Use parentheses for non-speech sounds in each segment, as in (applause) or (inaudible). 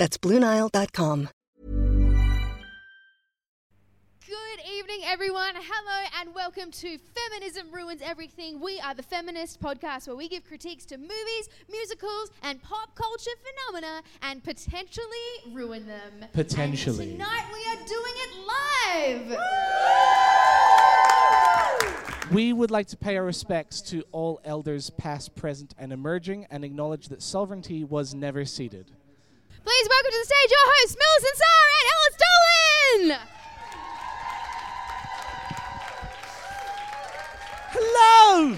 That's BlueNile.com. Good evening, everyone. Hello, and welcome to Feminism Ruins Everything. We are the feminist podcast where we give critiques to movies, musicals, and pop culture phenomena and potentially ruin them. Potentially. And tonight we are doing it live. We would like to pay our respects to all elders, past, present, and emerging, and acknowledge that sovereignty was never ceded. Please welcome to the stage your hosts, Millicent Sarr and Ellis Dolan. Hello!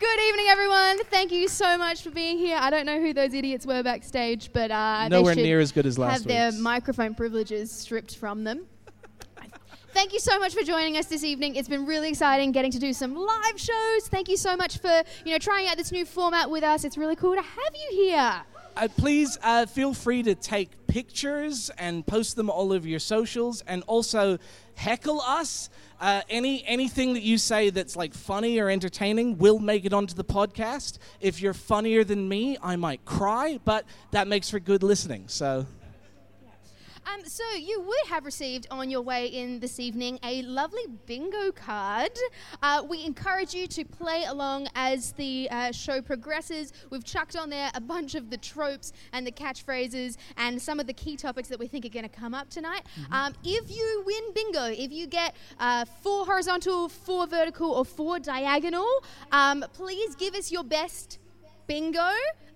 Good evening, everyone. Thank you so much for being here. I don't know who those idiots were backstage, but uh, Nowhere near as good as last have their week's. microphone privileges stripped from them. Thank you so much for joining us this evening. It's been really exciting getting to do some live shows. Thank you so much for you know trying out this new format with us. It's really cool to have you here. Uh, please uh, feel free to take pictures and post them all over your socials, and also heckle us. Uh, any anything that you say that's like funny or entertaining will make it onto the podcast. If you're funnier than me, I might cry, but that makes for good listening. So Um, so you would have received on your way in this evening a lovely bingo card. Uh, we encourage you to play along as the uh, show progresses. We've chucked on there a bunch of the tropes and the catchphrases and some of the key topics that we think are going to come up tonight. Um, if you win bingo, if you get uh, four horizontal, four vertical, or four diagonal, um, please give us your best bingo.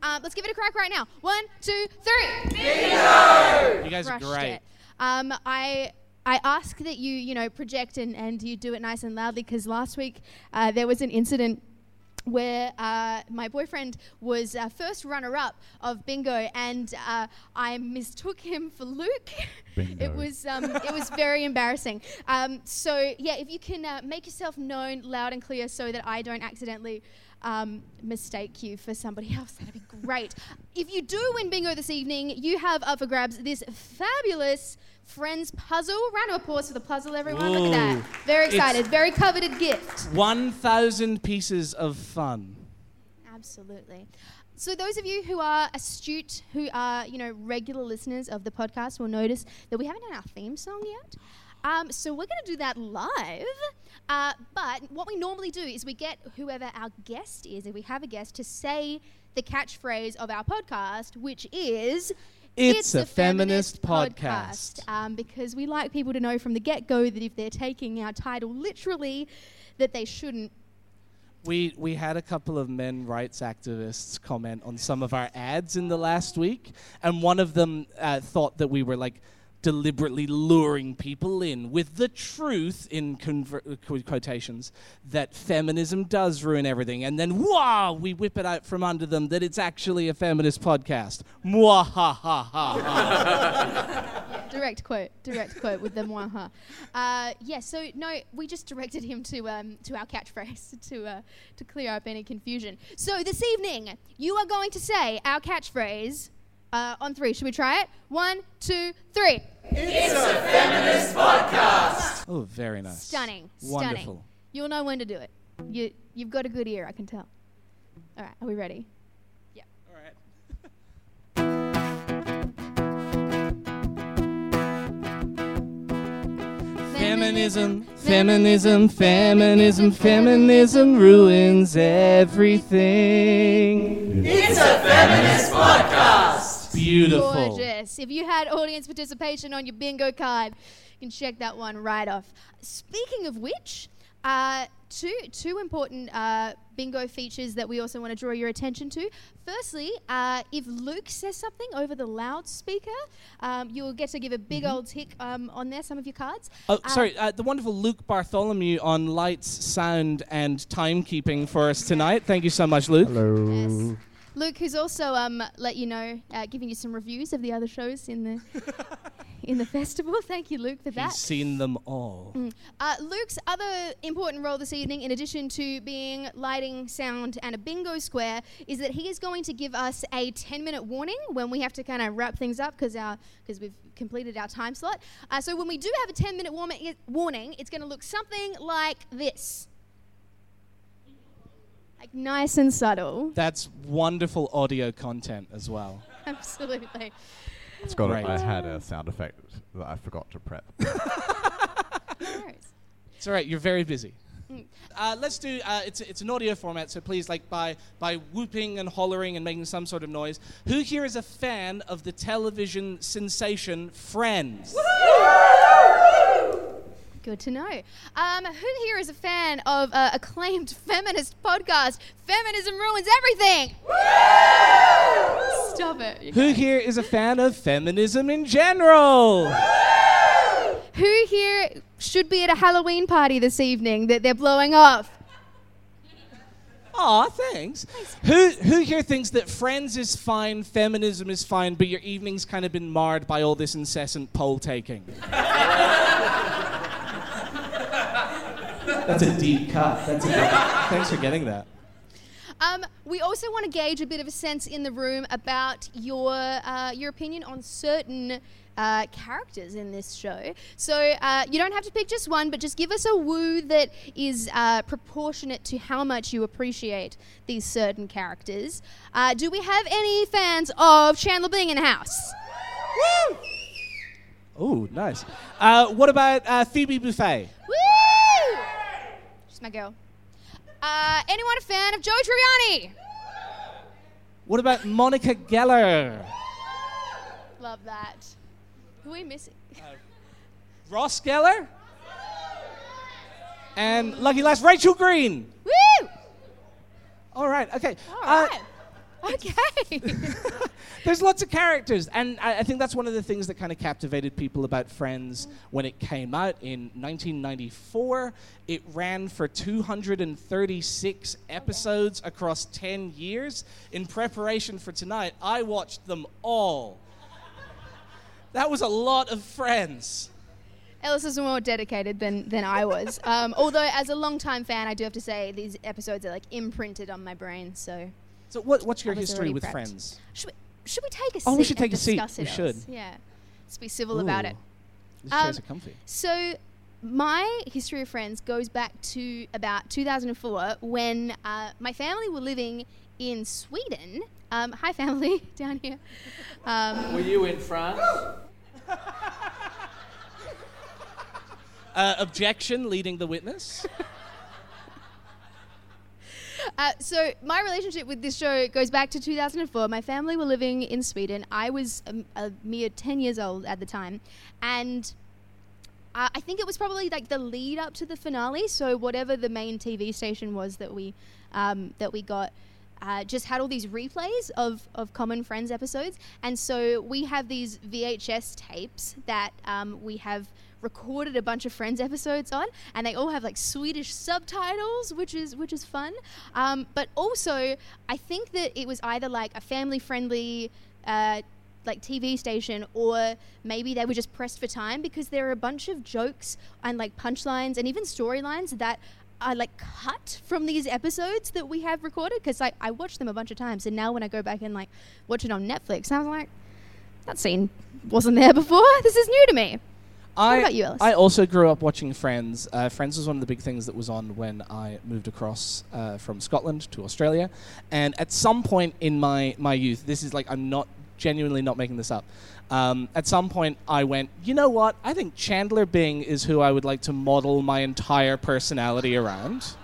Uh, let's give it a crack right now. One, two, three Bingo! you guys are great. it. Um, I I ask that you you know project and, and you do it nice and loudly because last week uh, there was an incident where uh, my boyfriend was uh, first runner-up of bingo, and uh, I mistook him for Luke. it was um, it was very embarrassing. Um, so yeah, if you can uh, make yourself known loud and clear, so that I don't accidentally um, mistake you for somebody (laughs) else, that'd be great. if you do win bingo this evening, you have up for grabs this fabulous. Friends puzzle. Round of applause for the puzzle, everyone. Look at that. Very It's- excited. Very coveted gift. 1,000 pieces of fun. Absolutely. So those of you who are astute, who are you know regular listeners of the podcast, will notice that we haven't had our theme song yet. Um, so we're going to do that live. Uh, but what we normally do is we get whoever our guest is, if we have a guest, to say the catchphrase of our podcast, which is. It's a feminist podcast." Um, because we like people to know from the get go that if they're taking our title literally, that they shouldn't We, we had a couple of men rights activists comment on some of our ads in the last week, and one of them uh, thought that we were like deliberately luring people in with the truth in conver- quotations that feminism does ruin everything, and then wow, we whip it out from under them that it's actually a feminist podcast. Mwah ha ha (laughs) ha. direct quote, direct quote with the mwaha. Uh, yeah, so no, we just directed him to um, to our catchphrase (laughs) to uh, to clear up any confusion. So this evening, you are going to say our catchphrase uh, on three. Should we try it? One, two, three. It's a feminist podcast. Oh, very nice. Stunning, Wonderful. stunning. You'll know when to do it. You you've got a good ear, I can tell. All right, are we ready? Yeah. All right. (laughs) Feminism, feminism, feminism, feminism ruins everything. It's a feminist podcast. Beautiful. Gorgeous. If you had audience participation on your bingo card, you can check that one right off. Speaking of which, uh, two two important uh, bingo features that we also want to draw your attention to. Firstly, uh, if Luke says something over the loudspeaker, um, you'll get to give a big old tick um, on there. Some of your cards. Oh, Uh, sorry, uh, the wonderful Luke Bartholomew on lights, sound, and timekeeping for us tonight. Thank you so much, Luke. Yes. Luke, who's also um, let you know, uh, giving you some reviews of the other shows in the (laughs) in the festival. Thank you, Luke, for that. He's seen them all. Mm. Uh, Luke's other important role this evening, in addition to being lighting, sound, and a bingo square, is that he is going to give us a 10 minute warning when we have to kind of wrap things up because our because we've completed our time slot. Uh, so when we do have a 10 minute warning, it's going to look something like this. Like nice and subtle. That's wonderful audio content as well. (laughs) Absolutely. It's got. A, I had a sound effect that I forgot to prep. (laughs) it's all right. You're very busy. Mm. Uh, let's do. Uh, it's it's an audio format, so please, like by by whooping and hollering and making some sort of noise. Who here is a fan of the television sensation Friends? Good to know. Um, who here is a fan of uh, acclaimed (laughs) feminist podcast, Feminism Ruins Everything? Stop it. Who here is a fan of feminism in general? Who here should be at a Halloween party this evening that they're blowing off? Aw, thanks. thanks. Who who here thinks that Friends is fine, feminism is fine, but your evening's kind of been marred by all this incessant poll taking? (laughs) That's a deep cut. That's a deep, thanks for getting that. Um, we also want to gauge a bit of a sense in the room about your uh, your opinion on certain uh, characters in this show. So uh, you don't have to pick just one, but just give us a woo that is uh, proportionate to how much you appreciate these certain characters. Uh, do we have any fans of Chandler Bing in the house? Woo! Oh, nice. Uh, what about Phoebe Buffay? She's my girl. Uh, anyone a fan of Joey Tribbiani? What about Monica Geller? Love that. Who are we missing? Uh, Ross Geller? And lucky last, Rachel Green. Woo! All right, okay. All right. Uh, Okay. (laughs) There's lots of characters, and I, I, think that's one of the things that kind of captivated people about Friends when it came out in 1994. It ran for 236 episodes across 10 years. In preparation for tonight, I watched them all. That was a lot of Friends. Ellis is more dedicated than, than I was. (laughs) Um, although, as a long-time fan, I do have to say these episodes are like imprinted on my brain. So so what, what's your history with prepped. Friends? Should we, should we take a seat? Oh, we should take a seat. We should. Yeah. Let's be civil Ooh. about it. These um, chairs are comfy. So my history of Friends goes back to about 2004 when uh, my family were living in Sweden. Um, hi, family (laughs) down here. Um, were you in France? (laughs) uh, objection, leading the witness. (laughs) (laughs) Uh, so my relationship with this show goes back to 2004. My family were living in Sweden. I was a, a mere 10 years old at the time, and I think it was probably like the lead up to the finale. So whatever the main TV station was that we um, that we got. Uh, just had all these replays of, of Common Friends episodes. And so we have these VHS tapes that um, we have recorded a bunch of Friends episodes on, and they all have like Swedish subtitles, which is which is fun. Um, but also, I think that it was either like a family friendly. Uh, like TV station, or maybe they were just pressed for time because there are a bunch of jokes and like punchlines and even storylines that are like cut from these episodes that we have recorded because like I watched them a bunch of times and now when I go back and like watch it on Netflix I was like that scene wasn't there before this is new to me I, what about you, Ellis? I also grew up watching Friends. Uh, Friends was one of the big things that was on when I moved across uh, from Scotland to Australia. And at some point in my, my youth, this is like, I'm not genuinely not making this up. Um, at some point, I went, you know what? I think Chandler Bing is who I would like to model my entire personality around.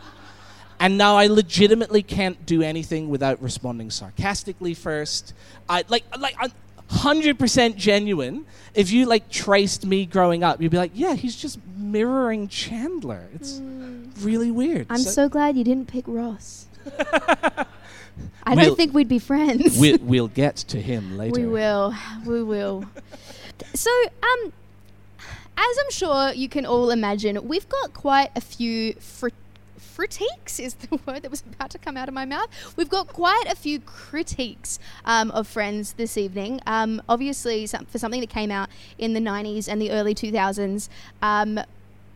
And now I legitimately can't do anything without responding sarcastically first. I like like I, 100% genuine. If you like traced me growing up, you'd be like, yeah, he's just mirroring Chandler. It's mm. really weird. I'm so, so, glad you didn't pick Ross. (laughs) I we'll don't think we'd be friends. we'll, (laughs) we'll get to him later. We will. We will. so, um, as I'm sure you can all imagine, we've got quite a few fr- critiques is the (laughs) word that was about to come out of my mouth. We've got quite a few critiques um, of Friends this evening. Um, obviously, some, for something that came out in the 90s and the early 2000s, um,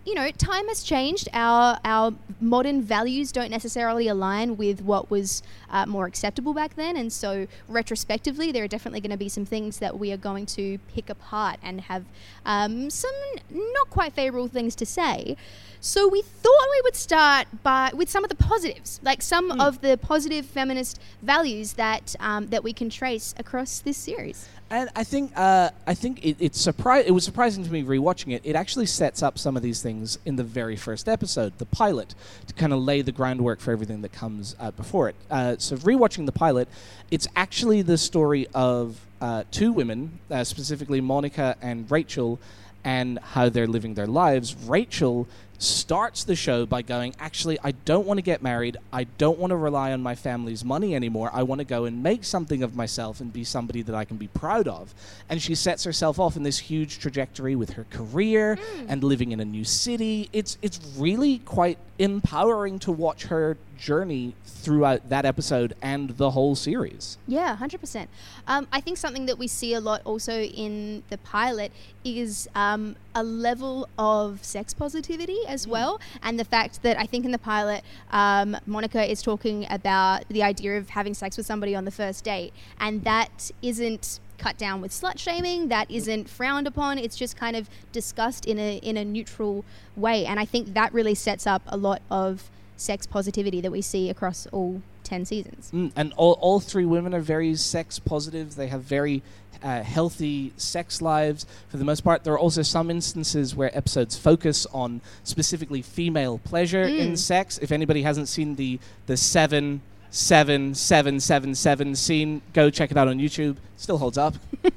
you know, time has changed. Our our modern values don't necessarily align with what was uh, more acceptable back then, and so retrospectively, there are definitely going to be some things that we are going to pick apart and have um, some not quite favorable things to say. So we thought we would start by with some of the positives, like some mm. of the positive feminist values that um, that we can trace across this series. And I think uh, I think it, it's surpri- It was surprising to me rewatching it. It actually sets up some of these things in the very first episode, the pilot, to kind of lay the groundwork for everything that comes uh, before it. Uh, so rewatching the pilot, it's actually the story of uh, two women, uh, specifically Monica and Rachel, and how they're living their lives. Rachel starts the show by going, Actually, I don't want to get married. I don't want to rely on my family's money anymore. I want to go and make something of myself and be somebody that I can be proud of. And she sets herself off in this huge trajectory with her career mm. and living in a new city. It's, it's really quite empowering to watch her journey throughout that episode and the whole series. Yeah, 100%. Um, I think something that we see a lot also in the pilot is um, a level of sex positivity as well. And the fact that I think in the pilot, um, Monica is talking about the idea of having sex with somebody on the first date. And that isn't cut down with slut shaming that isn't frowned upon it's just kind of discussed in a in a neutral way and i think that really sets up a lot of sex positivity that we see across all 10 seasons. Mm, and all, all three women are very sex positive. They have very uh, healthy sex lives for the most part. There are also some instances where episodes focus on specifically female pleasure mm. in sex. If anybody hasn't seen the, the seven, seven, seven, seven, seven scene, go check it out on YouTube. Still holds up. (laughs)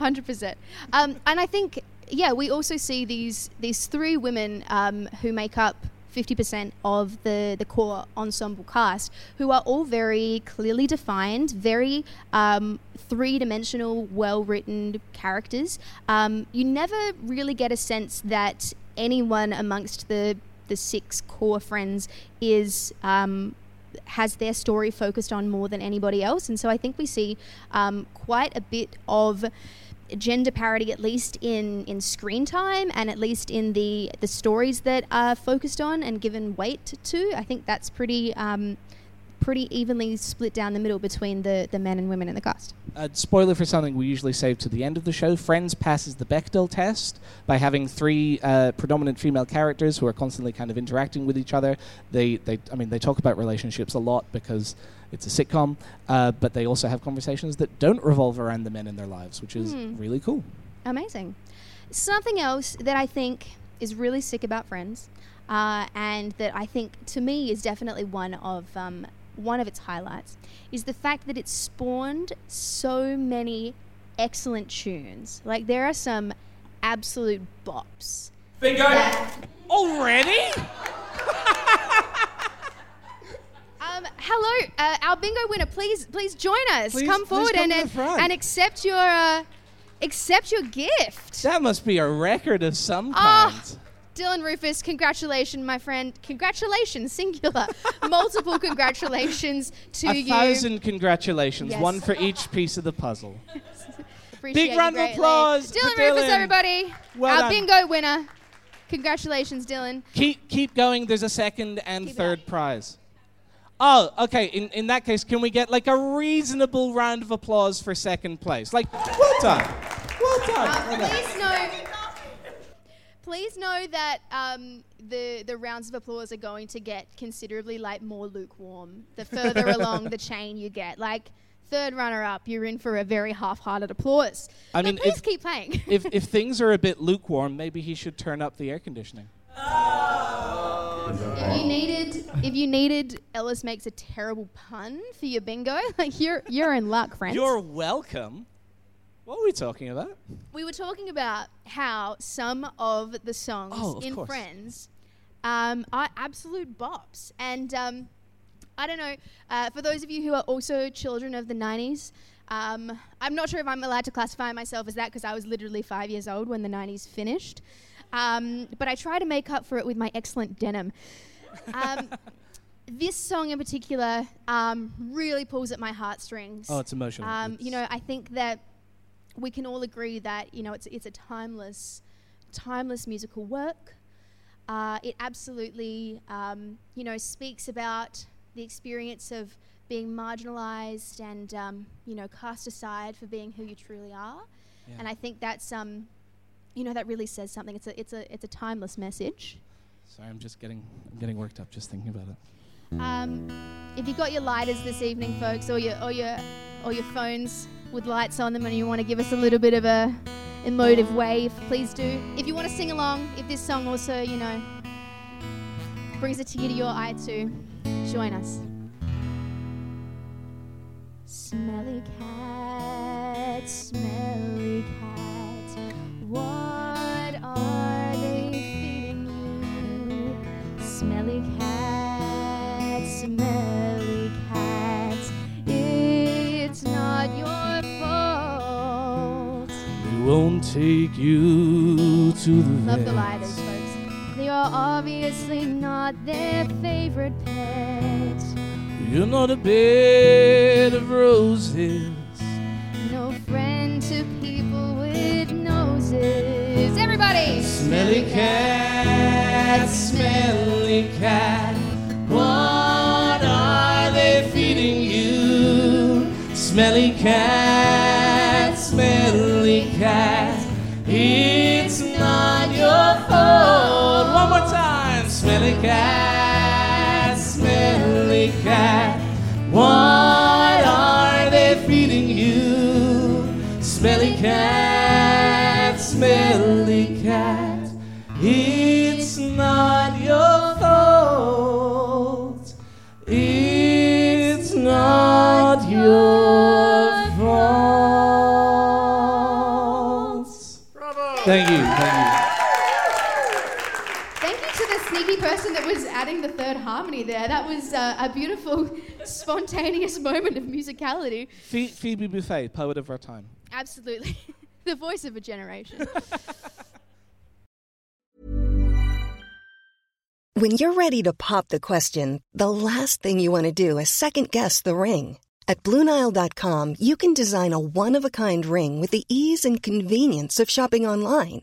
100%. Um, and I think, yeah, we also see these, these three women um, who make up 50% of the, the core ensemble cast, who are all very clearly defined, very um, three dimensional, well written characters. Um, you never really get a sense that anyone amongst the, the six core friends is. Um, has their story focused on more than anybody else, and so I think we see um, quite a bit of gender parity at least in in screen time and at least in the the stories that are focused on and given weight to. I think that's pretty um, pretty evenly split down the middle between the, the men and women in the cast. Uh, spoiler for something we usually save to the end of the show. Friends passes the Bechdel test by having three uh, predominant female characters who are constantly kind of interacting with each other. They, they, I mean, they talk about relationships a lot because it's a sitcom, uh, but they also have conversations that don't revolve around the men in their lives, which is mm. really cool. Amazing. Something else that I think is really sick about Friends, uh, and that I think to me is definitely one of um, one of its highlights, is the fact that it spawned so many excellent tunes. Like there are some absolute bops. Bingo! Already? (laughs) Um, hello, uh, our bingo winner. Please, please join us. Please, come forward come and, and accept your uh, accept your gift. That must be a record of some ah, kind. Dylan Rufus, congratulations, my friend. Congratulations, singular. (laughs) Multiple congratulations to a you. A thousand congratulations, yes. one for each piece of the puzzle. Big round of applause. Dylan, Dylan Rufus, everybody. Well Our done. bingo winner. Congratulations, Dylan. Keep keep going. There's a second and keep third prize. Oh, okay. In, in that case, can we get like a reasonable round of applause for second place? Like, well done. Well done. Uh, please know. Please know that um, the the rounds of applause are going to get considerably like more lukewarm the further (laughs) along the chain you get. Like third runner up, you're in for a very half-hearted applause. I mean, please if, keep playing. (laughs) if if things are a bit lukewarm, maybe he should turn up the air conditioning. If you needed, if you needed, Ellis makes a terrible pun for your bingo. (laughs) Like you're, you're in luck, friends. You're welcome. What were we talking about? We were talking about how some of the songs oh, of in course. Friends um, are absolute bops, and um, I don't know. Uh, for those of you who are also children of the '90s, um, I'm not sure if I'm allowed to classify myself as that because I was literally five years old when the '90s finished. Um, but I try to make up for it with my excellent denim. Um, (laughs) this song in particular um, really pulls at my heartstrings. Oh, it's emotional. Um, you know, I think that we can all agree that you know it's it's a timeless, timeless musical work. Uh, it absolutely, um, you know, speaks about the experience of being marginalized and um, you know cast aside for being who you truly are. Yeah. And I think that's um, you know that really says something. It's a it's a it's a timeless message. Sorry, I'm just getting I'm getting worked up just thinking about it. Um, if you've got your lighters this evening, folks, or your or your or your phones with lights on them, and you want to give us a little bit of a emotive wave, please do. If you want to sing along, if this song also, you know, brings a tear to your eye too, join us. Smelly cat, smelly cat, what won't take you to the Love lighters, folks. They are obviously not their favorite pet. You're not a bed of roses. No friend to people with noses. Everybody! Smelly cat, smelly cat, what are they feeding you? Smelly cat, smelly cat, it's not your fault. One more time, smelly cat, third harmony there. That was uh, a beautiful, (laughs) spontaneous moment of musicality. Phe- Phoebe Buffay, poet of our time. Absolutely. (laughs) the voice of a generation. (laughs) When you're ready to pop the question, the last thing you want to do is second guess the ring. At Bluenile.com, you can design a one of a kind ring with the ease and convenience of shopping online.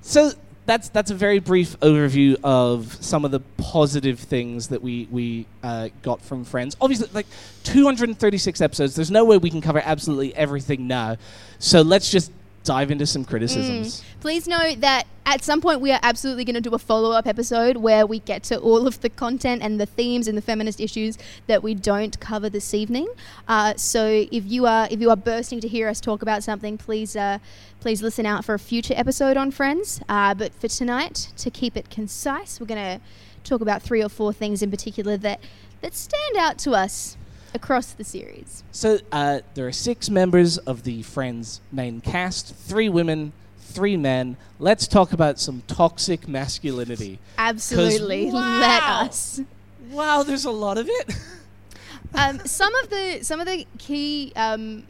So that's that's a very brief overview of some of the positive things that we we uh, got from Friends. Obviously, like 236 episodes. There's no way we can cover absolutely everything now. So let's just dive into some criticisms. please note that at some point we are absolutely going to do a follow up episode where we get to all of the content and the themes and the feminist issues that we don't cover this evening. Uh, so if you are if you are bursting to hear us talk about something, please uh, please listen out for a future episode on Friends. Uh, but for tonight, to keep it concise, we're going to talk about three or four things in particular that that stand out to us across the series. So uh, there are six members of the Friends main cast: three women, three men. Let's talk about some toxic masculinity. Absolutely, let us. Wow, there's a lot of it. um, some of the some of the key um,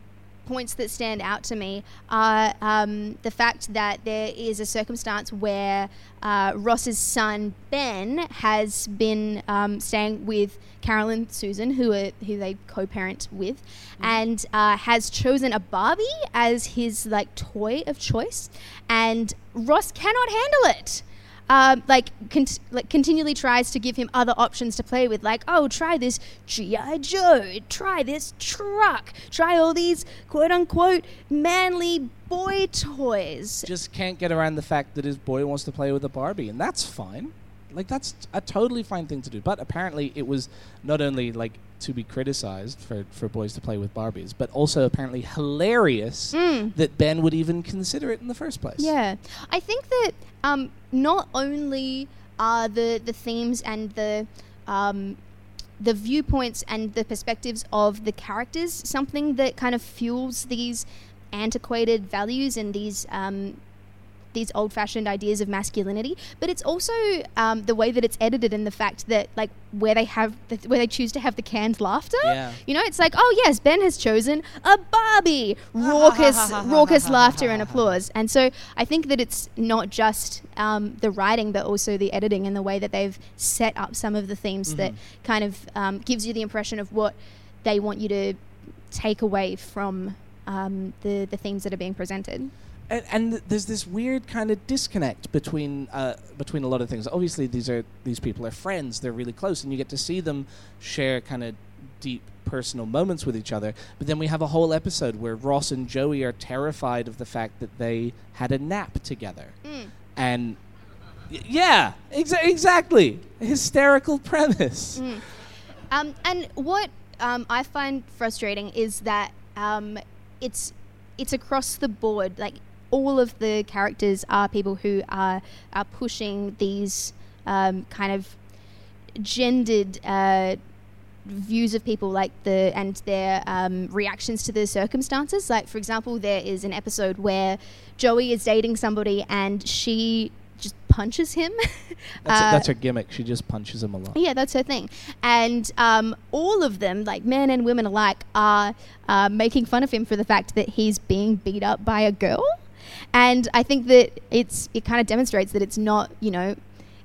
points that stand out to me are um, the fact that there is a circumstance where uh, Ross's son Ben has been um, staying with Carol and Susan, who are, who they co-parent with, and uh, has chosen a Barbie as his like toy of choice, and Ross cannot handle it. Um, like, cont- like continually tries to give him other options to play with, like, oh, try this GI Joe, try this truck, try all these quote unquote manly boy toys. Just can't get around the fact that his boy wants to play with a Barbie, and that's fine. Like that's a totally fine thing to do. But apparently, it was not only like to be criticized for, for boys to play with Barbies, but also apparently hilarious Mm. that Ben would even consider it in the first place. Yeah, I think that um, not only are the the themes and the um, the viewpoints and the perspectives of the characters something that kind of fuels these antiquated values and these um, these old-fashioned ideas of masculinity, but it's also um, the way that it's edited and the fact that like where they have the, where they choose to have the canned laughter. Yeah. You know, it's like, oh yes, Ben has chosen a Barbie, raucous, (laughs) raucous laughter and applause. And so I think that it's not just um, the writing, but also the editing and the way that they've set up some of the themes that kind of um, gives you the impression of what they want you to take away from um, the the themes that are being presented. And, and there's this weird kind of disconnect between uh, between a lot of things. Obviously, these are these people are friends; they're really close, and you get to see them share kind of deep personal moments with each other. But then we have a whole episode where Ross and Joey are terrified of the fact that they had a nap together, and y- yeah, exa- exactly, hysterical premise. Um, and what um, I find frustrating is that um, it's it's across the board. Like all of the characters are people who are are pushing these um, kind of gendered. Uh, views of people like the and their um, reactions to the circumstances like for example there is an episode where joey is dating somebody and she just punches him (laughs) That's, Uh, that's her gimmick. She just punches him a lot. yeah, that's her thing. And um, all of them, like men and women alike, are uh, making fun of him for the fact that he's being beat up by a girl. And I think that it's it kind of demonstrates that it's not, you know,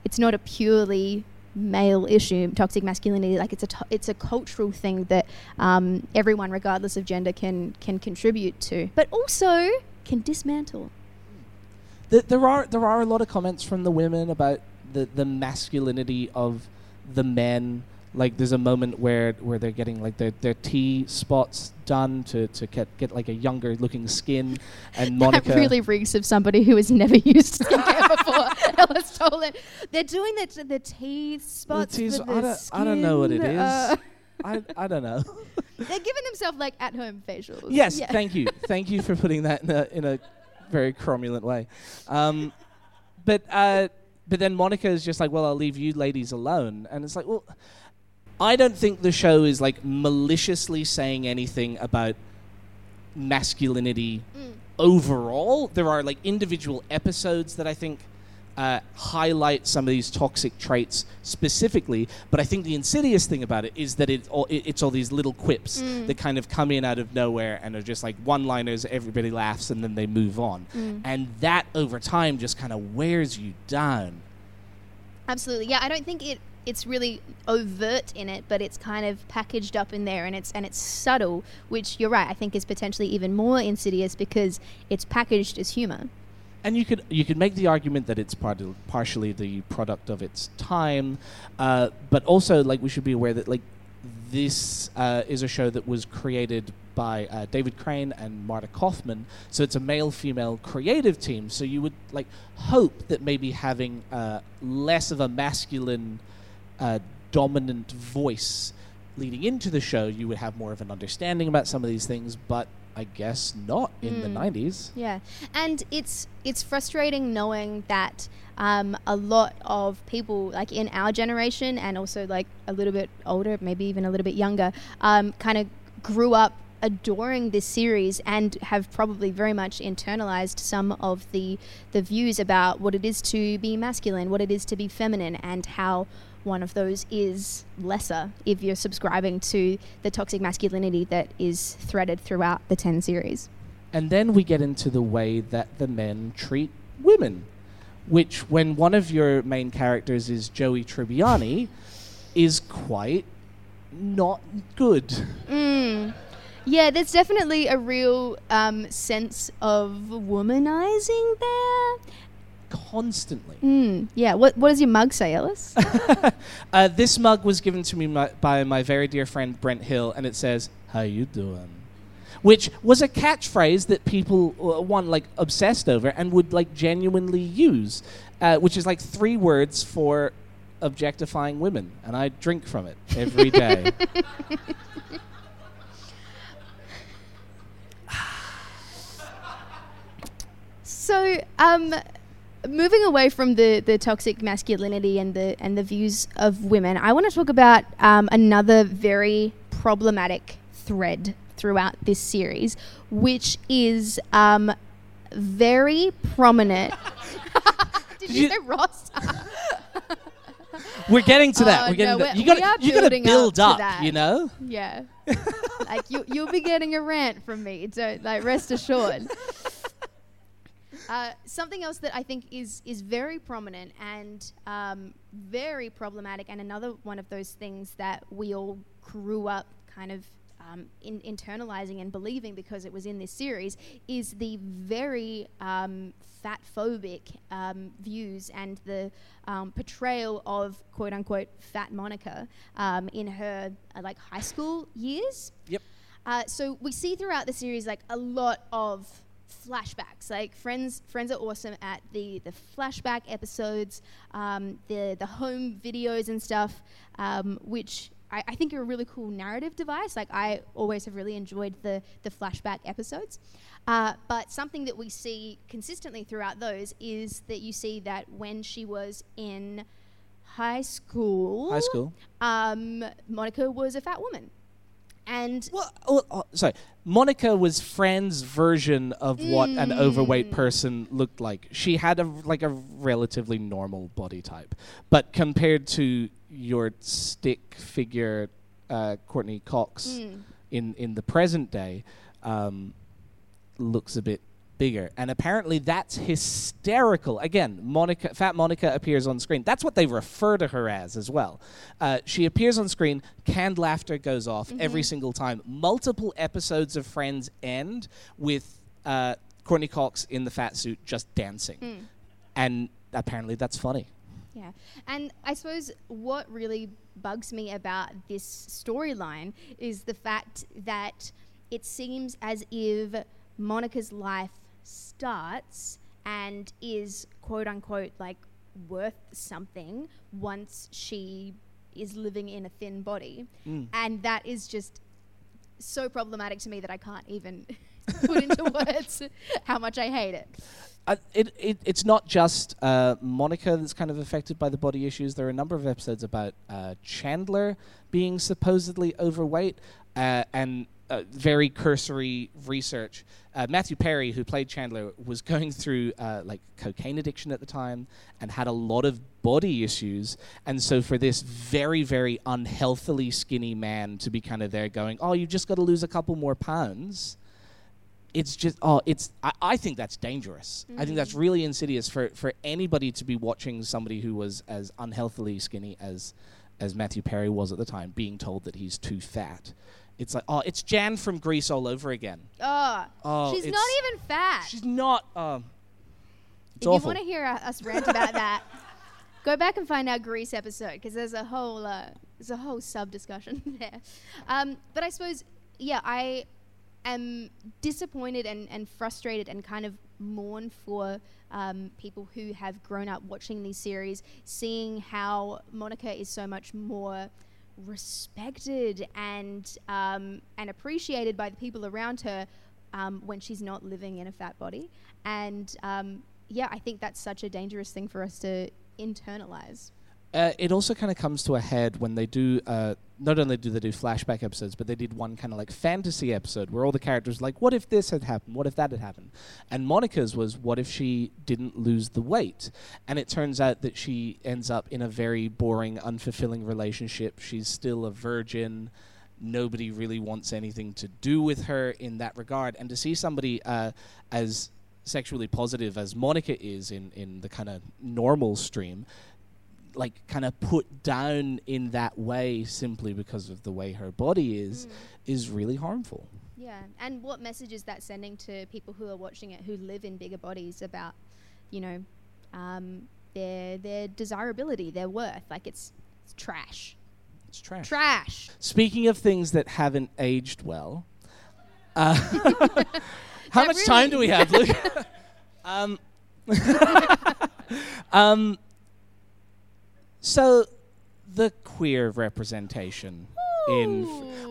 it's not a purely male issue, toxic masculinity. Like it's a to- it's a cultural thing that um, everyone, regardless of gender, can can contribute to, but also can dismantle. Th- there are there are a lot of comments from the women about the the masculinity of the men. Like there's a moment where where they're getting like their their T spots done to to get get like a younger looking skin, and Monica That really reeks of somebody who has never (laughs) used skincare (laughs) before. (laughs) Ellis Tolan. They're doing the the teeth spots. The I don't- I don't know what it is. uh, I I don't know. they're giving themselves like at home facials. yes, Yeah. thank you, thank you for putting that in a in a very cromulent way. Um, but uh, but then Monica is just like, well, I'll leave you ladies alone, and it's like, well, I don't think the show is like maliciously saying anything about masculinity mm. overall. There are like individual episodes that I think uh, highlight some of these toxic traits specifically. But I think the insidious thing about it is that it, all, it it's all these little quips mm. that kind of come in out of nowhere and are just like one-liners. Everybody laughs and then they move on, mm. and that over time just kind of wears you down. Absolutely. Yeah, I don't think it it's really overt in it, but it's kind of packaged up in there and it's and it's subtle, which you're right, I think is potentially even more insidious because it's packaged as humor. And you could you could make the argument that it's part of, partially the product of its time, uh, but also like we should be aware that like this uh, is a show that was created by uh, David Crane and Marta Kauffman, so it's a male-female creative team. So you would like hope that maybe having uh, less of a masculine uh, dominant voice leading into the show, you would have more of an understanding about some of these things. But I guess not in the '90s. Yeah, and it's it's frustrating knowing that um, a lot of people, like in our generation, and also like a little bit older, maybe even a little bit younger, um, kind of grew up adoring this series and have probably very much internalized some of the the views about what it is to be masculine, what it is to be feminine, and how one of those is lesser if you're subscribing to the toxic masculinity that is threaded throughout the 10 series. And then we get into the way that the men treat women, which, when one of your main characters is Joey Tribbiani, is quite not good. Mm. Yeah, there's definitely a real um, sense of womanizing there. Constantly. Mm, yeah. What What does your mug say, Ellis? (laughs) uh, this mug was given to me my, by my very dear friend Brent Hill, and it says, "How you doing?" Which was a catchphrase that people uh, one like obsessed over and would like genuinely use, uh, which is like three words for objectifying women, and I drink from it every (laughs) day. so, um, moving away from the, the toxic masculinity and the and the views of women, I want to talk about um, another very problematic thread throughout this series, which is um, very prominent. (laughs) Did you, you- say Ross? We're getting to that. Oh, we're getting no, to, we- you gotta you gotta build up up, you know. yeah, (laughs) like you you'll be getting a rant from me. Don't like rest assured. Uh, something else that I think is is very prominent and um, very problematic, and another one of those things that we all grew up kind of um, in, internalizing and believing because it was in this series, is the very um, fat phobic um, views and the um, portrayal of quote unquote fat Monica um, in her uh, like high school years. Yep. Uh, so we see throughout the series like a lot of flashbacks. Like friends, friends are awesome at the the flashback episodes, um, the the home videos and stuff, um, which. I, I think are a really cool narrative device. Like I always have really enjoyed the the flashback episodes, uh, but something that we see consistently throughout those is that you see that when she was in high school, High school. um, Monica was a fat woman, and Well, oh, oh, sorry. Monica was Fran's version of what an Mm. overweight person looked like. She had a like a relatively normal body type, but compared to your stick figure, uh, Courteney Cox, Mm. in in the present day, um, looks a bit bigger. And apparently that's hysterical. Again, Monica, Fat Monica appears on screen. That's what they refer to her as as well. Uh, she appears on screen, canned laughter goes off every single time. Multiple episodes of Friends end with uh, Courteney Cox in the fat suit just dancing. And apparently that's funny. Yeah. And I suppose what really bugs me about this storyline is the fact that it seems as if Monica's life starts and is quote unquote like worth something once she is living in a thin body. And that is just so problematic to me that I can't even (laughs) put into (laughs) words how much I hate it. Uh, it, it it's not just uh, Monica that's kind of affected by the body issues. There are a number of episodes about uh, Chandler being supposedly overweight uh, and uh, very cursory research. Uh, Matthew Perry, who played Chandler, was going through uh, like cocaine addiction at the time and had a lot of body issues. And so for this very very unhealthily skinny man to be kind of there going, "Oh, you've just got to lose a couple more pounds." it's just oh it's I, I think that's dangerous i think that's really insidious for for anybody to be watching somebody who was as unhealthily skinny as as matthew perry was at the time being told that he's too fat it's like oh it's jan from Grease all over again Oh, Oh, she's not even fat. she's not um it's if awful you want to hear us rant about that, (laughs) go back and find our Grease episode because there's a whole uh, there's a whole sub discussion (laughs) there. Um, but I suppose yeah, I am disappointed and, and frustrated and kind of mourn for um, people who have grown up watching these series, seeing how Monica is so much more respected and um, and appreciated by the people around her um, when she's not living in a fat body. And um, yeah, I think that's such a dangerous thing for us to internalize. uh, it also kind of comes to a head when they do uh, not only do they do flashback episodes but they did one kind of like fantasy episode where all the characters like what if this had happened? What if that had happened? And monica's was what if she didn't lose the weight? And it turns out that she ends up in a very boring unfulfilling relationship. She's still a virgin. Nobody really wants anything to do with her in that regard. And to see somebody uh, as sexually positive as monica is in, in the kind of normal stream like kind of put down in that way simply because of the way her body is is really harmful. Yeah, and what message is that sending to people who are watching it who live in bigger bodies about, you know, um, their their desirability, their worth. Like it's, it's trash. It's trash. Trash. Speaking of things that haven't aged well, uh, (laughs) (laughs) how much time do we have, Luke? (laughs) um, um, so the queer representation in. f-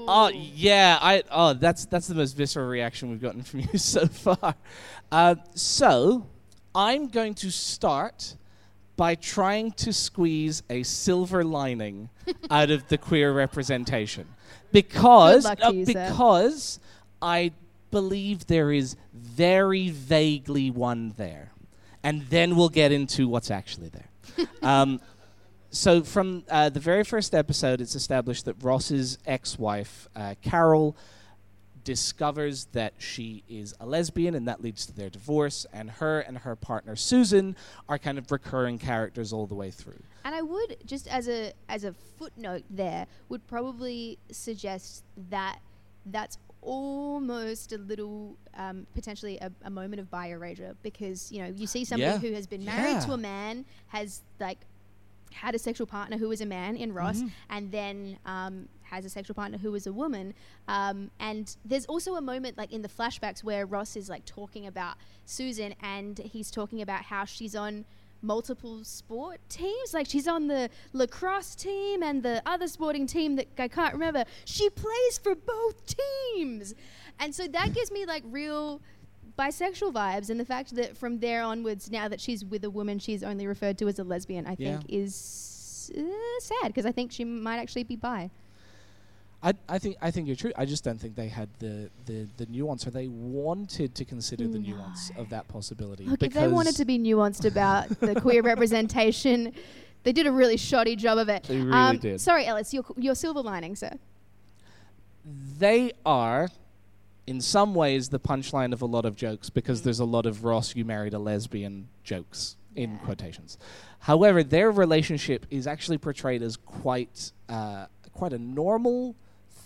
oh yeah, I oh that's that's the most visceral reaction we've gotten from (laughs) you so far. Uh, so I'm going to start by trying to squeeze a silver lining (laughs) out of the queer representation because Good luck to uh, because I believe there is very vaguely one there, and then we'll get into what's actually there. (laughs) um, so from uh, the very first episode, it's established that Ross's ex-wife uh, Carol discovers that she is a lesbian, and that leads to their divorce. And her and her partner Susan are kind of recurring characters all the way through. And I would just as a as a footnote there would probably suggest that that's almost a little um, potentially a, a moment of bi erasure because you know you see somebody Yeah. who has been married to a man has like had a sexual partner who was a man in Ross, and then um, has a sexual partner who was a woman. Um, and there's also a moment like in the flashbacks where Ross is like talking about Susan, and he's talking about how she's on multiple sport teams. Like she's on the lacrosse team and the other sporting team that I can't remember. She plays for both teams, and so that gives me like real bisexual vibes and the fact that from there onwards now that she's with a woman she's only referred to as a lesbian i think is uh, sad because i think she might actually be bi I, I think I think you're true. I just don't think they had the, the, the nuance, or they wanted to consider the nuance of that possibility. look if they wanted to be nuanced about (laughs) the queer representation they did a really shoddy job of it They really um, did. sorry ellis your, your silver lining sir they are, in some ways, the punchline of a lot of jokes because there's a lot of Ross, you married a lesbian jokes in Yeah. quotations. However, their relationship is actually portrayed as quite uh, quite a normal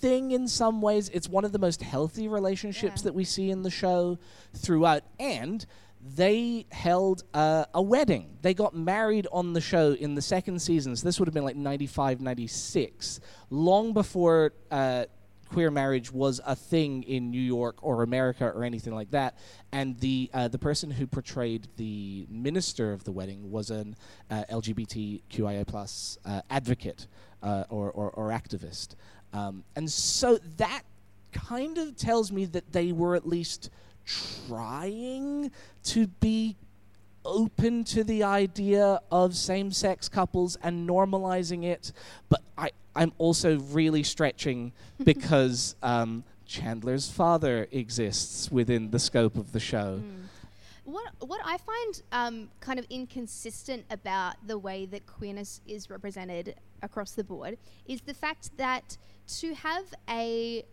thing in some ways. It's one of the most healthy relationships Yeah. that we see in the show throughout, and they held uh, a wedding. They got married on the show in the second season. So this would have been like 95, 96, long before uh, queer marriage was a thing in New York or America or anything like that. And the uh, the person who portrayed the minister of the wedding was an uh, LGBTQIA plus uh, advocate uh, or, or or activist. Um, and so that kind of tells me that they were at least trying to be open to the idea of same-sex couples and normalizing it, but I I'm also really stretching (laughs) because um, Chandler's father exists within the scope of the show. What what I find um, kind of inconsistent about the way that queerness is represented across the board is the fact that to have a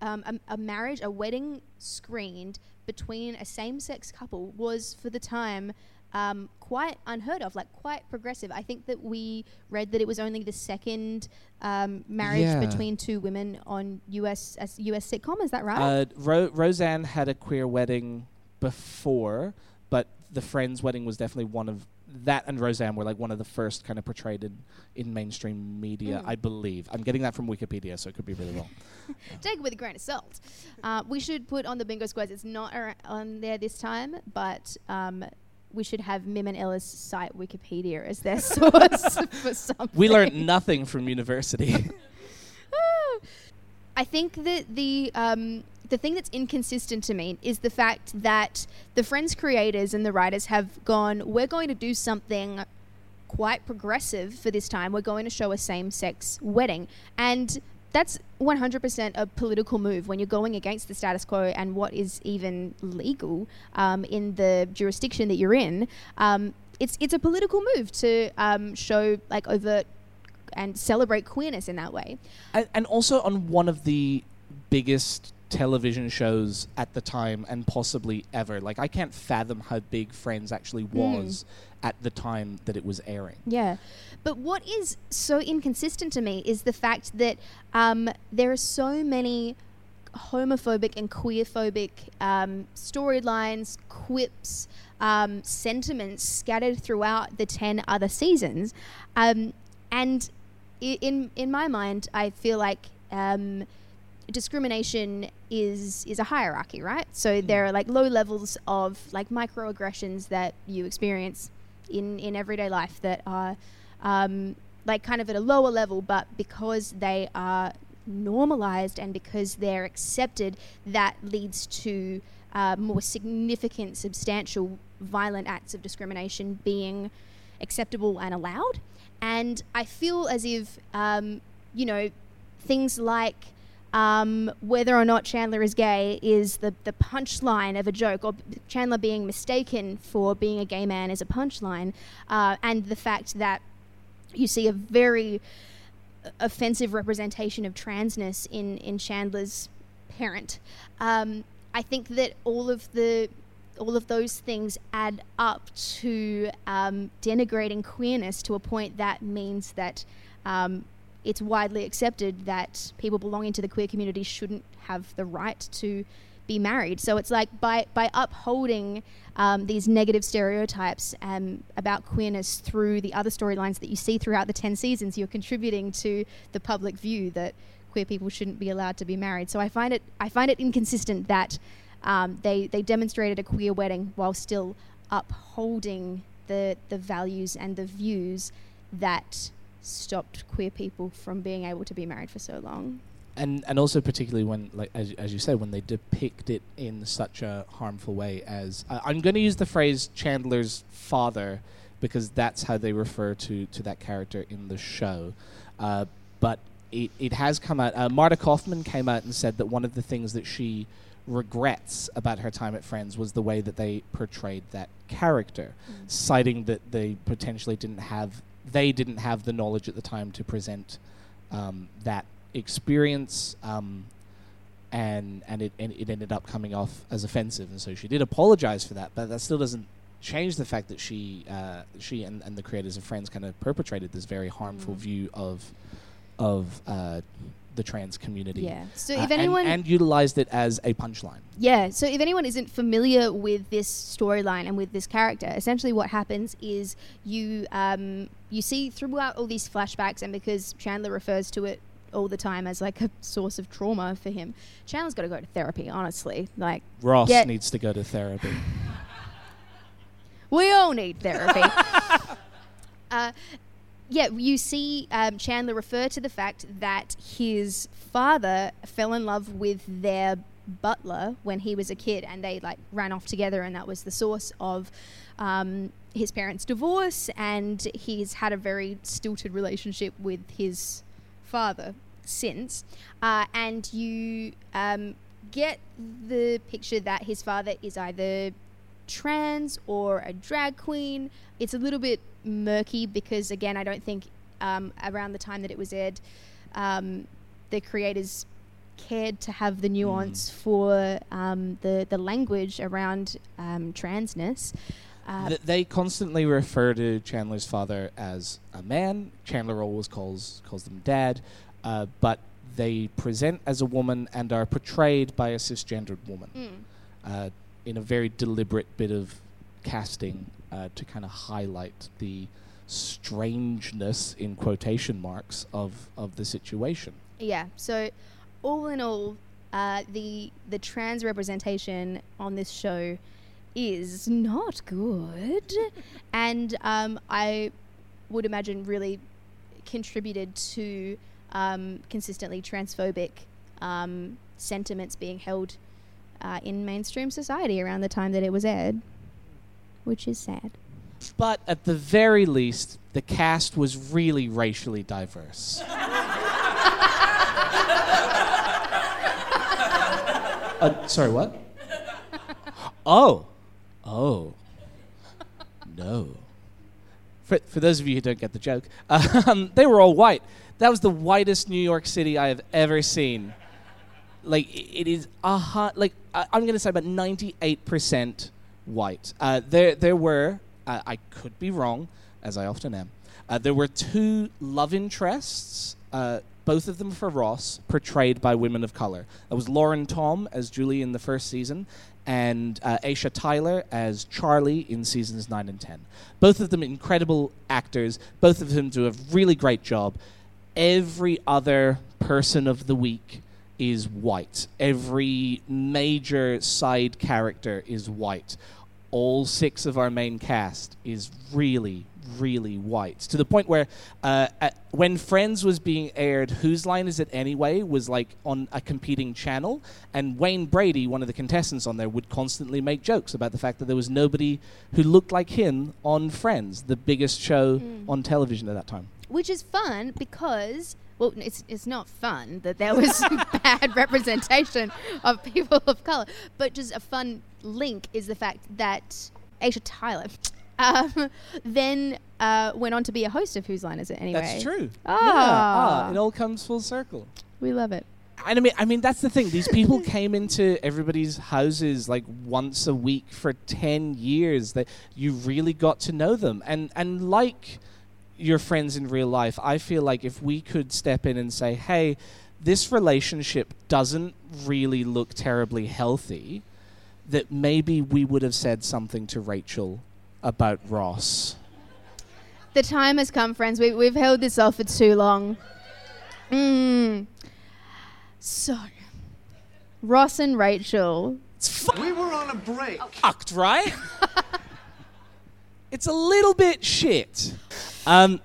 um, a, a marriage, a wedding screened between a same-sex couple was for the time um, quite unheard of, like quite progressive. I think that we read that it was only the second um, marriage Yeah. between two women on US US sitcom. Is that right? Uh, Ro- Roseanne had a queer wedding before, but the Friends wedding was definitely one of that and Roseanne were like one of the first kind of portrayed in, in mainstream media, Mm. I believe. I'm getting that from Wikipedia, so it could be really wrong. (laughs) take it with a grain of salt. Uh, we should put on the bingo squares. It's not ar- on there this time, but um, we should have Mim and Ellis cite Wikipedia as their (laughs) source for something. We learned nothing from university. (laughs) (laughs) I think that the um, the thing that's inconsistent to me is the fact that the Friends creators and the writers have gone. We're going to do something quite progressive for this time. We're going to show a same-sex wedding, and that's 100% a political move when you're going against the status quo and what is even legal um, in the jurisdiction that you're in. Um, it's it's a political move to um, show like overt and celebrate queerness in that way. and, and also on one of the biggest television shows at the time and possibly ever. Like I can't fathom how big Friends actually was at the time that it was airing. Yeah. But what is so inconsistent to me is the fact that um, there are so many homophobic and queerphobic um, storylines, quips, um, sentiments scattered throughout the 10 other seasons. Um, and in, in my mind, I feel like um, discrimination is is a hierarchy, right? So mm. there are like low levels of like microaggressions that you experience in in everyday life that are um, like kind of at a lower level, but because they are normalized and because they're accepted, that leads to uh, more significant, substantial, violent acts of discrimination being acceptable and allowed. And I feel as if, um, you know, things like um, whether or not Chandler is gay is the, the punchline of a joke, or Chandler being mistaken for being a gay man is a punchline, uh, and the fact that you see a very offensive representation of transness in, in Chandler's parent. Um, I think that all of the all of those things add up to um, denigrating queerness to a point that means that um, it's widely accepted that people belonging to the queer community shouldn't have the right to be married. So it's like by by upholding um, these negative stereotypes um, about queerness through the other storylines that you see throughout the ten seasons, you're contributing to the public view that queer people shouldn't be allowed to be married. So I find it I find it inconsistent that um, they they demonstrated a queer wedding while still upholding the the values and the views that stopped queer people from being able to be married for so long. And and also particularly when like as as you said when they depict it in such a harmful way as uh, I'm going to use the phrase Chandler's father because that's how they refer to to that character in the show. Uh, but it, it has come out. Uh, Marta Kauffman came out and said that one of the things that she regrets about her time at Friends was the way that they portrayed that character, mm. citing that they potentially didn't have they didn't have the knowledge at the time to present um, that experience, um, and and it and it ended up coming off as offensive, and so she did apologize for that, but that still doesn't change the fact that she uh, she and, and the creators of Friends kind of perpetrated this very harmful mm. view of of uh, the trans community. Yeah. So uh, if anyone and, and, utilized it as a punchline. Yeah. So if anyone isn't familiar with this storyline and with this character, essentially what happens is you um, you see throughout all these flashbacks, and because Chandler refers to it all the time as like a source of trauma for him, Chandler's got to go to therapy. Honestly, like Ross needs to go to therapy. (laughs) we all need therapy. (laughs) uh, yeah, you see um, Chandler refer to the fact that his father fell in love with their butler when he was a kid, and they like ran off together, and that was the source of um, his parents' divorce. And he's had a very stilted relationship with his father since. Uh, and you um, get the picture that his father is either trans or a drag queen. It's a little bit murky because again, I don't think um, around the time that it was aired, um, the creators cared to have the nuance mm. for um, the the language around um, transness. Uh, Th- they constantly refer to Chandler's father as a man. Chandler always calls calls them dad, uh, but they present as a woman and are portrayed by a cisgendered woman mm. uh, in a very deliberate bit of casting uh, to kind of highlight the strangeness in quotation marks of of the situation. Yeah. So, all in all, uh, the the trans representation on this show is not good, (laughs) and um, I would imagine really contributed to um, consistently transphobic um, sentiments being held uh, in mainstream society around the time that it was aired which is sad. But at the very least, the cast was really racially diverse. uh, sorry, what? Oh. Oh. No. For, for those of you who don't get the joke, (laughs) um, they were all white. That was the whitest New York City I have ever seen. Like, it is a hot, like, I, I'm going to say about 98% white. Uh, there, there were, uh, I could be wrong, as I often am, uh, there were two love interests uh, both of them for Ross, portrayed by women of color. That was Lauren Tom as Julie in the first season, and uh, Aisha Tyler as Charlie in seasons 9 and 10. Both of them incredible actors, both of them do a really great job. Every other person of the week is white. Every major side character is white. All six of our main cast is really, really white to the point where uh, when Friends was being aired, Whose Line Is It Anyway was like on a competing channel, and Wayne Brady, one of the contestants on there, would constantly make jokes about the fact that there was nobody who looked like him on Friends, the biggest show mm. on television at that time. Which is fun because well, it's, it's not fun that there was (laughs) (laughs) bad representation of people of color, but just a fun link is the fact that Aisha Tyler (laughs) um, then uh, went on to be a host of Whose Line Is It Anyway? That's true. Ah. Yeah. ah, it all comes full circle. We love it. And I mean, I mean that's the thing. These people came into everybody's houses like once a week for ten years. That you really got to know them, and and like your friends in real life, I feel like if we could step in and say, "Hey, this relationship doesn't really look terribly healthy," that maybe we would have said something to Rachel about Ross. The time has come, friends. We, we've held this off for too long. Mm. So, Ross and Rachel. we were on a break. Fucked, right? (laughs) it's a little bit shit. Um,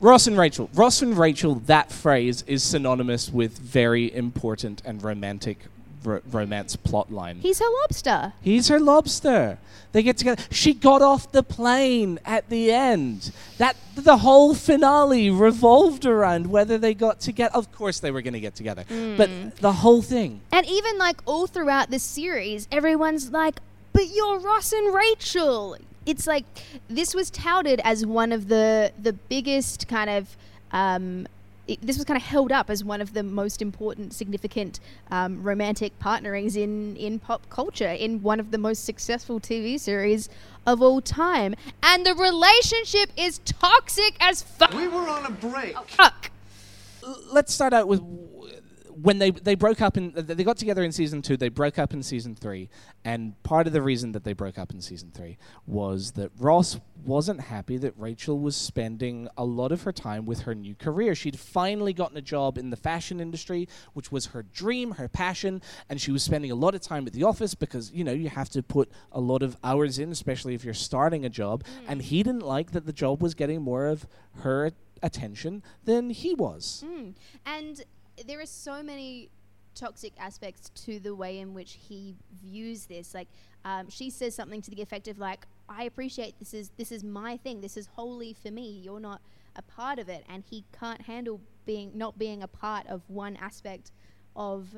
Ross and Rachel. Ross and Rachel, that phrase is synonymous with very important and romantic ro- romance plotline. He's her lobster. He's her lobster. They get together. She got off the plane at the end. That the whole finale revolved around whether they got together. Of course, they were going to get together, mm. but the whole thing. And even like all throughout this series, everyone's like, "But you're Ross and Rachel." It's like this was touted as one of the the biggest kind of um, it, this was kind of held up as one of the most important, significant um, romantic partnerings in, in pop culture, in one of the most successful TV series of all time. And the relationship is toxic as fuck. We were on a break. Oh, fuck. Let's start out with when they they broke up in they got together in season two they broke up in season three and part of the reason that they broke up in season three was that ross wasn't happy that rachel was spending a lot of her time with her new career she'd finally gotten a job in the fashion industry which was her dream her passion and she was spending a lot of time at the office because you know you have to put a lot of hours in especially if you're starting a job mm. and he didn't like that the job was getting more of her attention than he was mm. and there are so many toxic aspects to the way in which he views this. Like, um, she says something to the effect of like, "I appreciate this is this is my thing. This is wholly for me. You're not a part of it." And he can't handle being not being a part of one aspect of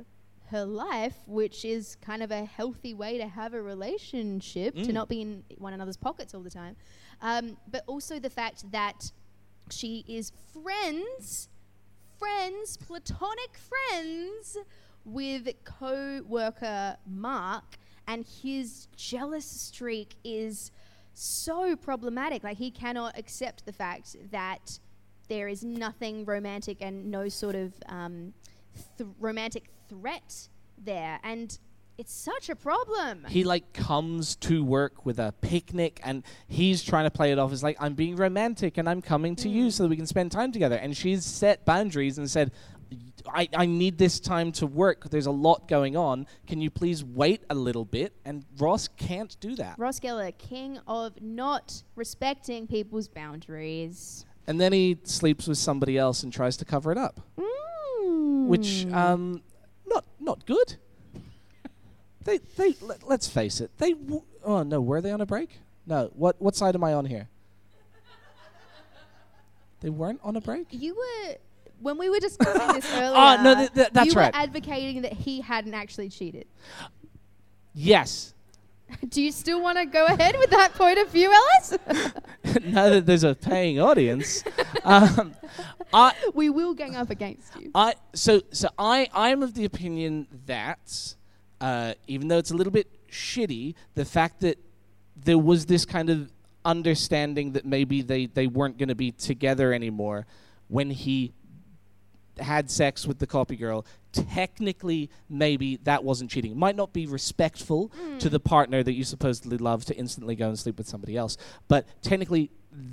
her life, which is kind of a healthy way to have a relationship, mm. to not be in one another's pockets all the time. Um, but also the fact that she is friends friends, platonic friends, with co worker Mark, and his jealous streak is so problematic. Like, he cannot accept the fact that there is nothing romantic and no sort of um, th- romantic threat there. And it's such a problem. He like comes to work with a picnic and he's trying to play it off as like I'm being romantic and I'm coming to mm. you so that we can spend time together. And she's set boundaries and said, I, I need this time to work. There's a lot going on. Can you please wait a little bit? And Ross can't do that. Ross Geller, king of not respecting people's boundaries. And then he sleeps with somebody else and tries to cover it up. Mm. Which um not not good. They, they. Let, us face it. They. W- oh no, were they on a break? No. What? What side am I on here? They weren't on a break. You were when we were (laughs) discussing this earlier. Oh no, th- th- that's you right. were advocating that he hadn't actually cheated. Yes. (laughs) Do you still want to go ahead with that point of view, Ellis? (laughs) now that there's a paying audience, um, I we will gang up against you. I so so I I'm of the opinion that uh, even though it's a little bit shitty, the fact that there was this kind of understanding that maybe they, they weren't going to be together anymore when he had sex with the copy girl, technically maybe that wasn't cheating. It might not be respectful to the partner that you supposedly love to instantly go and sleep with somebody else, but technically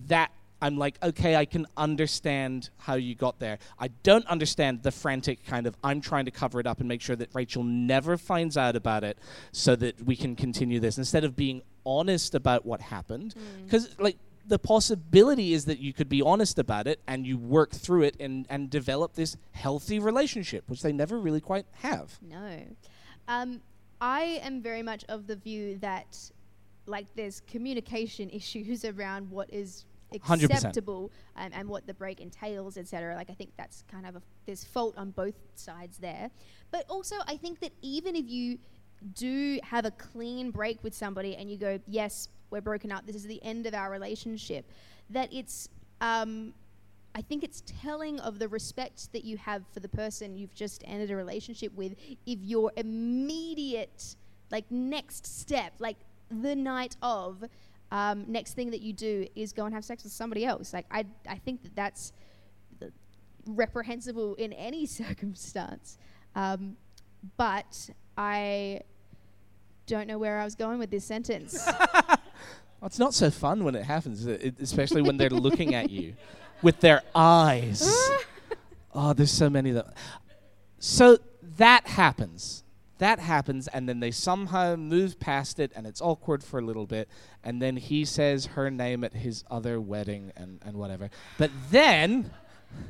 that I'm like, okay, I can understand how you got there. I don't understand the frantic kind of I'm trying to cover it up and make sure that Rachel never finds out about it so that we can continue this instead of being honest about what happened. Because, like, the possibility is that you could be honest about it and you work through it and, and develop this healthy relationship, which they never really quite have. No. Um, I am very much of the view that, like, there's communication issues (laughs) around what is 100%. Acceptable um, and what the break entails, etc. Like, I think that's kind of a, there's fault on both sides there. But also, I think that even if you do have a clean break with somebody and you go, yes, we're broken up, this is the end of our relationship, that it's, um, I think it's telling of the respect that you have for the person you've just ended a relationship with if your immediate, like, next step, like the night of, um, next thing that you do is go and have sex with somebody else. Like, I, I think that that's reprehensible in any (laughs) circumstance. Um, but I don't know where I was going with this sentence. (laughs) Well, it's not so fun when it happens, it, especially when they're looking at you (laughs) with their eyes. oh, there's so many that. So that happens. That happens, and then they somehow move past it, and it's awkward for a little bit. And then he says her name at his other wedding and, and whatever. But then.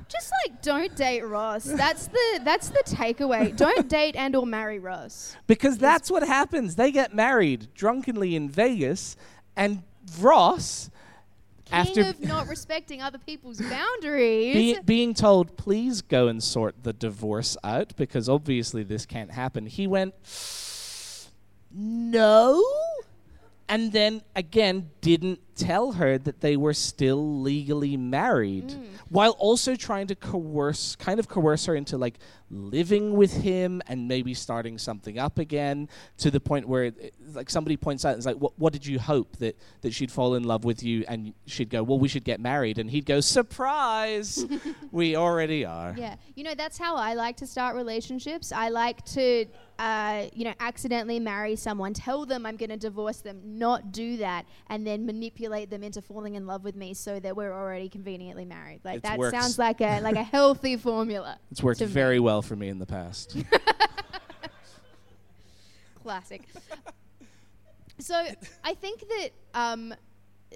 Just like don't date Ross. That's the that's the takeaway. Don't (laughs) date and or marry Ross. Because that's what happens. They get married drunkenly in Vegas, and Ross, after of not respecting other people's (laughs) boundaries. be, being told, please go and sort the divorce out because obviously this can't happen, he went, no. And then again, didn't tell her that they were still legally married, while also trying to coerce, kind of coerce her into like living with him and maybe starting something up again to the point where, it- like, somebody points out, it's like, what, what did you hope that that she'd fall in love with you? And she'd go, well, we should get married, and he'd go, surprise, (laughs) we already are. Yeah, you know that's how I like to start relationships. I like to, uh, you know, accidentally marry someone, tell them I'm going to divorce them, not do that, and then manipulate them into falling in love with me so that we're already conveniently married. Like that works. sounds like a (laughs) like a healthy formula. It's worked to me. very well for me in the past. (laughs) Classic. so I think that um,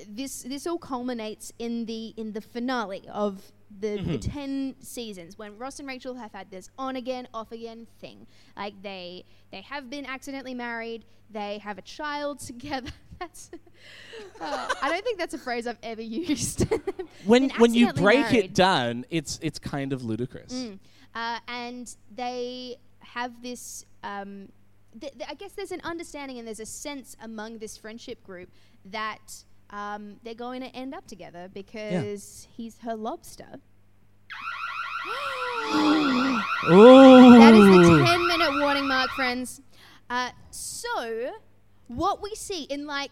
this this all culminates in the in the finale of the, the ten seasons when Ross and Rachel have had this on again off again thing. Like they they have been accidentally married. They have a child (laughs) together. That's uh, I don't think that's a phrase I've ever (laughs) used. (laughs) when when you break married. it down, it's it's kind of ludicrous. Mm. Uh, and they have this. Um, th- th- I guess there's an understanding and there's a sense among this friendship group that um, they're going to end up together because he's her lobster. (gasps) That is the 10 minute warning mark, friends. Uh, so, what we see in like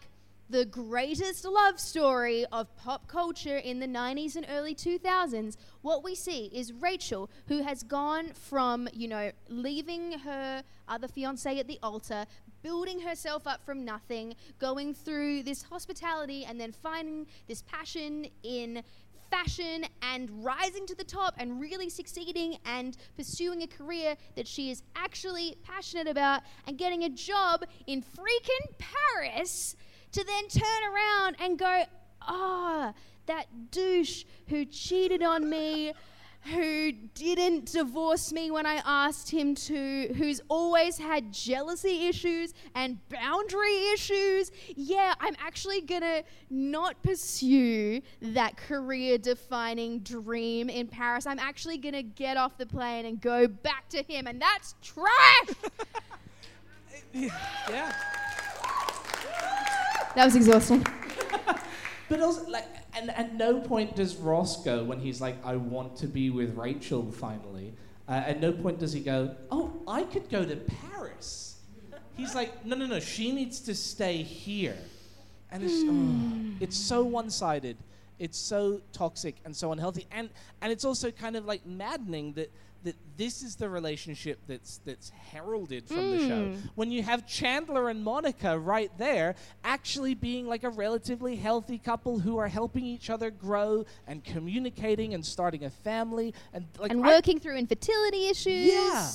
the greatest love story of pop culture in the 90s and early 2000s, what we see is Rachel, who has gone from, you know, leaving her other fiance at the altar, building herself up from nothing, going through this hospitality, and then finding this passion in fashion and rising to the top and really succeeding and pursuing a career that she is actually passionate about and getting a job in freaking Paris to then turn around and go, ah, that douche who cheated on me. Who didn't divorce me when I asked him to, who's always had jealousy issues and boundary issues. Yeah, I'm actually gonna not pursue that career defining dream in Paris. I'm actually gonna get off the plane and go back to him, and that's trash! (laughs) Yeah. that was exhausting. (laughs) But also, like, and at no point does Ross go when he's like, "I want to be with Rachel." Finally, uh, at no point does he go, "Oh, I could go to Paris." He's like, "No, no, no. She needs to stay here," and it's oh, it's so one-sided. It's so toxic and so unhealthy, and and it's also kind of like maddening that that this is the relationship that's that's heralded from the show. Mm. When you have Chandler and Monica right there, actually being like a relatively healthy couple who are helping each other grow and communicating and starting a family and like and I- working through infertility issues. Yeah.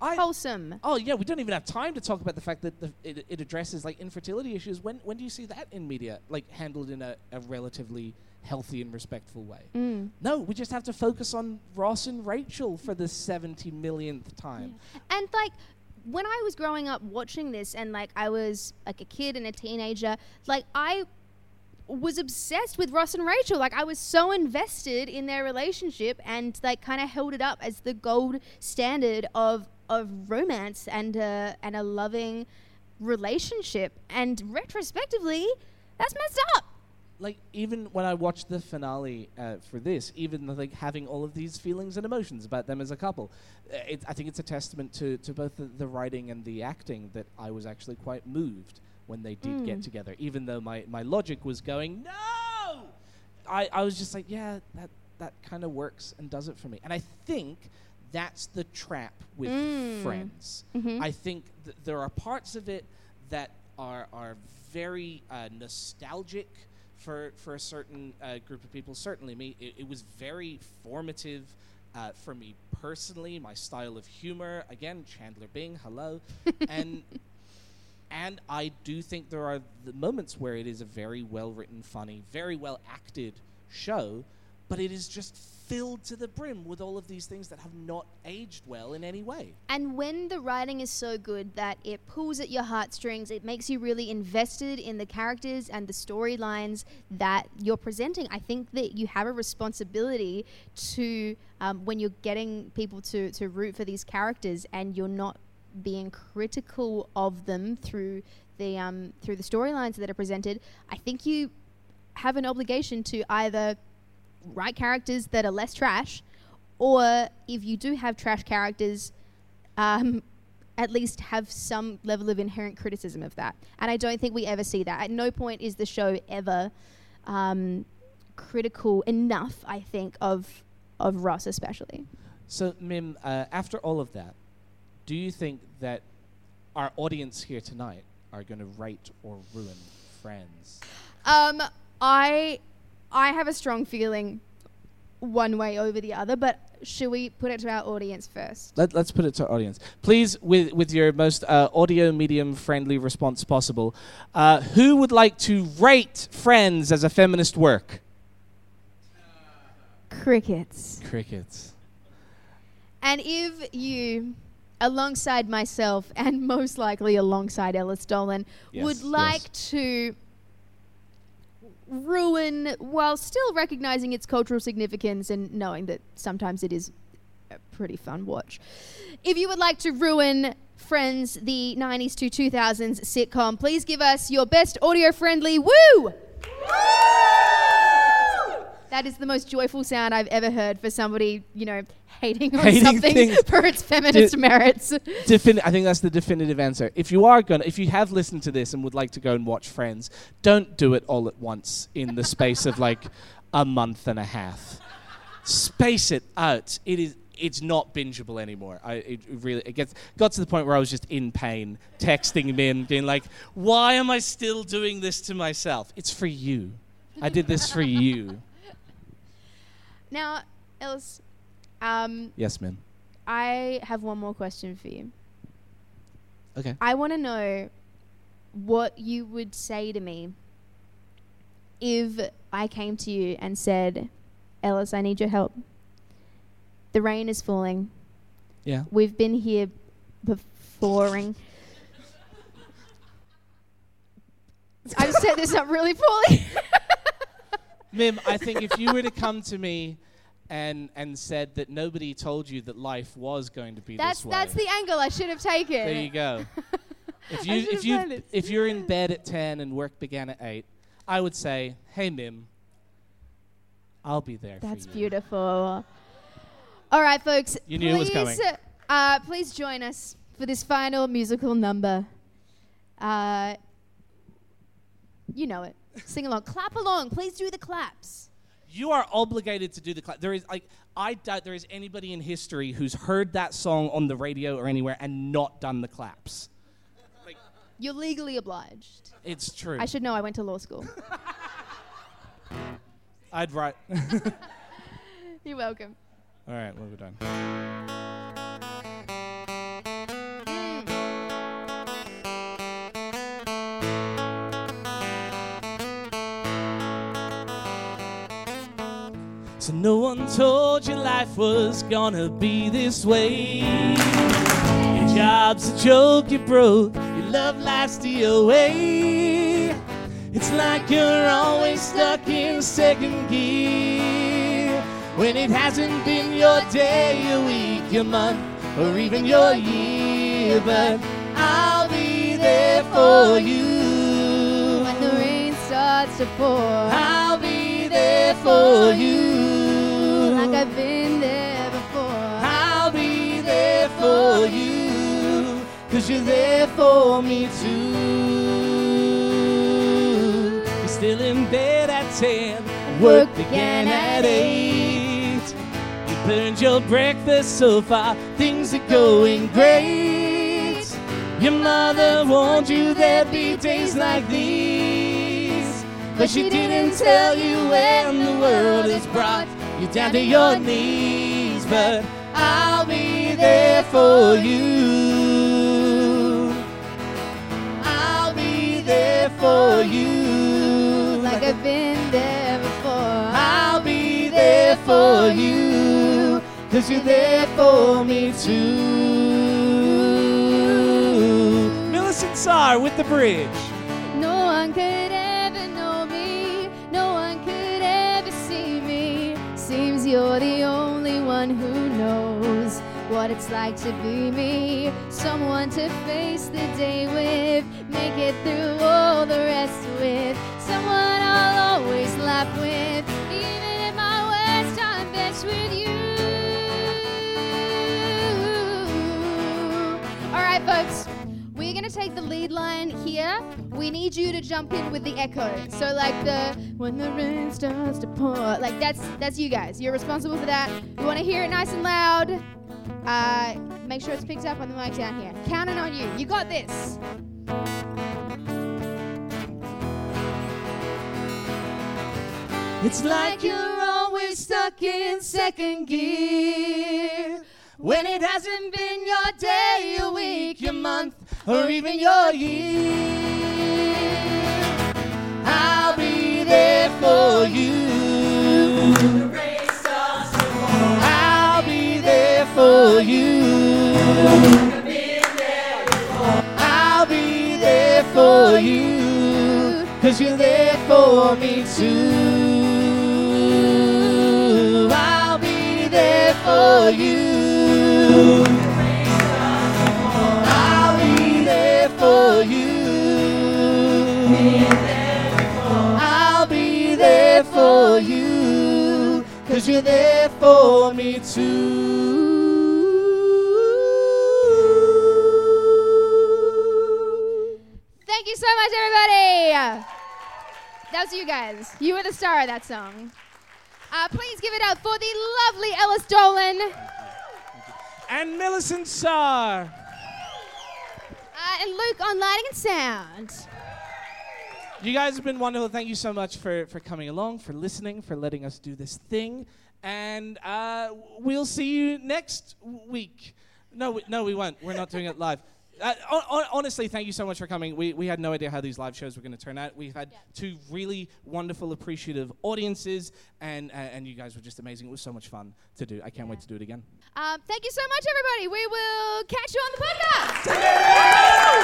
I, Wholesome. Oh yeah, we don't even have time to talk about the fact that the, it, it addresses like infertility issues. When when do you see that in media, like handled in a, a relatively healthy and respectful way? Mm. No, we just have to focus on Ross and Rachel for the seventy millionth time. And like when I was growing up watching this and like I was like a kid and a teenager, like I was obsessed with Ross and Rachel. Like I was so invested in their relationship and like kind of held it up as the gold standard of of romance and uh, and a loving relationship. And retrospectively, that's messed up. Like even when I watched the finale uh, for this, even like having all of these feelings and emotions about them as a couple, uh, it, I think it's a testament to to both the, the writing and the acting that I was actually quite moved when they did get Mm. together. Even though my my logic was going no, I I was just like yeah that that kind of works and does it for me. And I think that's the trap with Mm. Friends. Mhm. I think th- there are parts of it that are are very uh, nostalgic for for a certain uh, group of people. Certainly me, it, it was very formative. Uh, for me personally, my style of humor, again, Chandler Bing, hello, (laughs) and and I do think there are the moments where it is a very well written, funny, very well acted show, but it is just filled to the brim with all of these things that have not aged well in any way. And when the writing is so good that it pulls at your heartstrings, it makes you really invested in the characters and the storylines that you're presenting. I think that you have a responsibility to, um, when you're getting people to, to root for these characters and you're not being critical of them through the um, through the storylines that are presented, I think you have an obligation to either write characters that are less trash, or if you do have trash characters, um, at least have some level of inherent criticism of that. And I don't think we ever see that. At no point is the show ever um, critical enough, I think, of of Ross especially. So, Mim, uh, after all of that, do you think that our audience here tonight are going to rate or ruin Friends? Um, I I have a strong feeling one way over the other, but should we put it to our audience first? Let, let's put it to our audience. Please, with, with your most uh, audio medium friendly response possible, uh, who would like to rate Friends as a feminist work? Crickets. Crickets. And if you, alongside myself and (laughs) most likely alongside Ellis Dolan, Yes, would yes. like to ruin while still recognizing its cultural significance and knowing that sometimes it is a pretty fun watch. If you would like to ruin Friends, the 90s to 2000s sitcom, please give us your best audio friendly woo! That is the most joyful sound I've ever heard for somebody, you know, hating on Hating something (laughs) things. for its feminist Di- merits. Defin- I think that's the definitive answer. If you are gonna, if you have listened to this and would like to go and watch Friends, don't do it all at once in the space of like a month and a half. Space it out. It is. It's not bingeable anymore. I it really it gets got to the point where I was just in pain, texting him in, being like, "Why am I still doing this to myself? It's for you. I did this for you." Now, Ellis, um, Yes, ma'am. I have one more question for you. Okay. I want to know what you would say to me if I came to you and said, Ellis, I need your help. The rain is falling. Yeah. We've been here beforeing. (laughs) I've set this up really poorly. (laughs) Mim, I think if you were to come to me and and said that nobody told you that life was going to be that's this way, that's the angle I should have taken. there you go. (laughs) If you if you if you're in bed at ten and work began at eight, I would say, "Hey, Mim, I'll be there That's for you." beautiful. All right, folks. You knew it was please, coming. Uh, please join us for this final musical number. Uh, you know it. Sing along. Clap along. Please do the claps. You are obligated to do the clap. There is like I doubt there is anybody in history who's heard that song on the radio or anywhere and not done the claps. Like, You're legally obliged. It's true. I should know. I went to law school. (laughs) I'd write. (laughs) You're welcome. All right, what have we done? So no one told you life was gonna be this way. Your job's a joke you broke, your love life's the way. It's like you're always stuck in second gear when it hasn't been your day, your week, your month, or even your year. But I'll be there for you When the rain starts to pour, I'll be there for you. Cause you're there for me too. You're still in bed at 10. Work began at 8. You burned your breakfast so far. Things are going great. Your mother warned you there'd be days like these. But she didn't tell you when the world has brought you down to your knees. But I'll be there for you. There for you. Like I've been there before. I'll be there for you. Cause you're there for me too. Millicent Czar with the bridge. No one could ever know me. No one could ever see me. Seems you're the only one who knows what it's like to be me. Someone to face the day with, make it through all the rest with. Someone I'll always laugh with, even in my worst, I'm best with you. All right, folks. We're gonna take the lead line here. We need you to jump in with the echo. So like the when the rain starts to pour. Like that's that's you guys. You're responsible for that. Want to hear it nice and loud. Uh, make sure it's picked up on the mic down here. Counting on you. You got this. It's like you're always stuck in second gear. When it hasn't been your day, your week, your month, or even your year. I'll be there for you. For you. I'll be there for you. Cause you're there for me too. I'll be there for you. I'll be there for you. I'll be there for you. Cause you're there for me too. So much, everybody. That was you guys. You were the star of that song. Uh, please give it up for the lovely Ellis Dolan. And Millicent Czar. Uh, and Luke on lighting and sound. You guys have been wonderful. Thank you so much for, for coming along, for listening, for letting us do this thing. And uh, we'll see you next week. No, we, no, we won't. We're not doing it live. Uh, hon- hon- honestly, thank you so much for coming. We, we had no idea how these live shows were going to turn out. We've had two really wonderful, appreciative audiences, and, uh, and you guys were just amazing. It was so much fun to do. I can't wait to do it again. Um, thank you so much, everybody. We will catch you on the podcast.